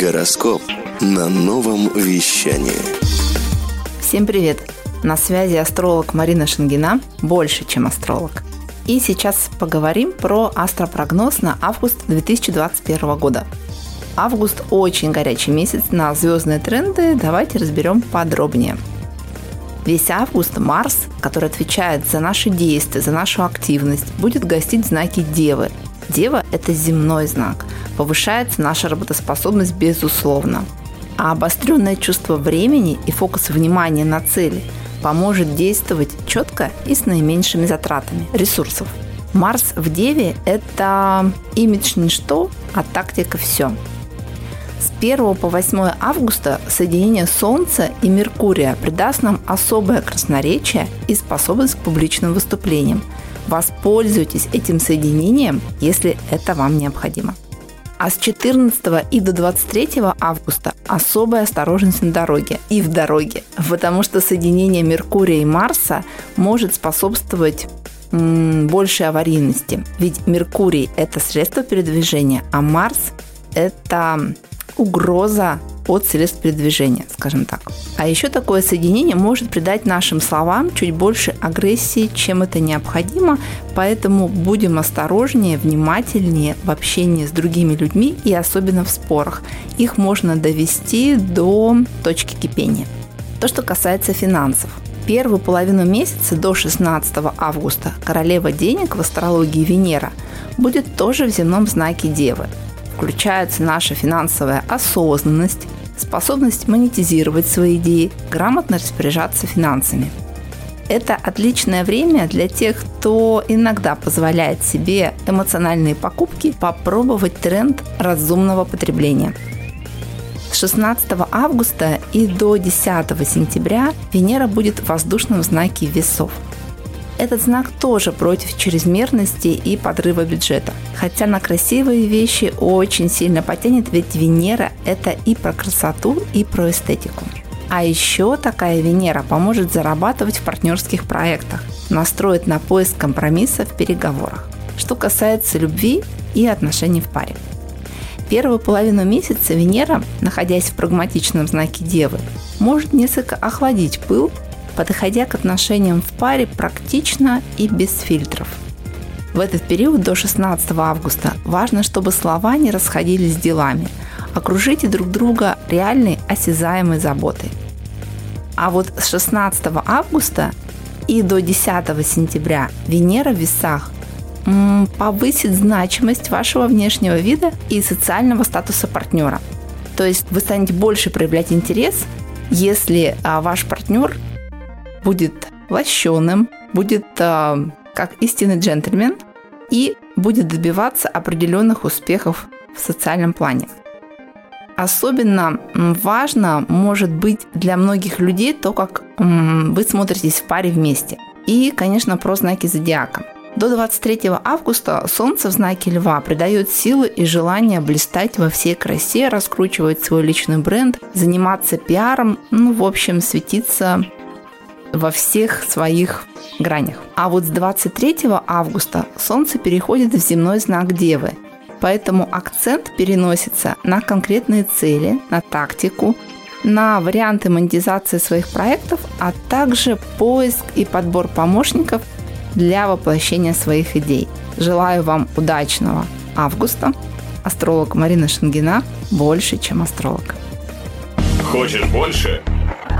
Гороскоп на новом вещании. Всем привет! На связи астролог Марина Шангина, больше, чем астролог. И сейчас поговорим про астропрогноз на август 2021 года. Август очень горячий месяц на звездные тренды, давайте разберем подробнее. Весь август Марс, который отвечает за наши действия, за нашу активность, будет гостить знаки Девы. Дева – это земной знак. Повышается наша работоспособность безусловно. А обостренное чувство времени и фокус внимания на цели поможет действовать четко и с наименьшими затратами ресурсов. Марс в Деве – это имидж ничто, а тактика все. С 1 по 8 августа соединение Солнца и Меркурия придаст нам особое красноречие и способность к публичным выступлениям. Воспользуйтесь этим соединением, если это вам необходимо. А с 14 и до 23 августа особая осторожность на дороге и в дороге, потому что соединение Меркурия и Марса может способствовать большей аварийности. Ведь Меркурий – это средство передвижения, а Марс – это угроза от средств передвижения, скажем так. А еще такое соединение может придать нашим словам чуть больше агрессии, чем это необходимо, поэтому будем осторожнее, внимательнее в общении с другими людьми и особенно в спорах. Их можно довести до точки кипения. То, что касается финансов. Первую половину месяца до 16 августа королева денег в астрологии Венера будет тоже в земном знаке Девы – включается наша финансовая осознанность, способность монетизировать свои идеи, грамотно распоряжаться финансами. Это отличное время для тех, кто иногда позволяет себе эмоциональные покупки попробовать тренд разумного потребления. С 16 августа и до 10 сентября Венера будет в воздушном знаке весов – этот знак тоже против чрезмерности и подрыва бюджета. Хотя на красивые вещи очень сильно потянет, ведь Венера – это и про красоту, и про эстетику. А еще такая Венера поможет зарабатывать в партнерских проектах, настроит на поиск компромисса в переговорах. Что касается любви и отношений в паре. Первую половину месяца Венера, находясь в прагматичном знаке Девы, может несколько охладить пыл подходя к отношениям в паре практично и без фильтров. В этот период до 16 августа важно, чтобы слова не расходились с делами. Окружите друг друга реальной осязаемой заботой. А вот с 16 августа и до 10 сентября Венера в весах повысит значимость вашего внешнего вида и социального статуса партнера. То есть вы станете больше проявлять интерес, если а, ваш партнер будет лощеным, будет э, как истинный джентльмен и будет добиваться определенных успехов в социальном плане. Особенно важно может быть для многих людей то, как вы смотритесь в паре вместе. И, конечно, про знаки зодиака. До 23 августа Солнце в знаке Льва придает силы и желание блистать во всей красе, раскручивать свой личный бренд, заниматься пиаром, ну, в общем, светиться во всех своих гранях. А вот с 23 августа Солнце переходит в земной знак Девы, поэтому акцент переносится на конкретные цели, на тактику, на варианты монетизации своих проектов, а также поиск и подбор помощников для воплощения своих идей. Желаю вам удачного августа. Астролог Марина Шангина больше, чем астролог. Хочешь больше?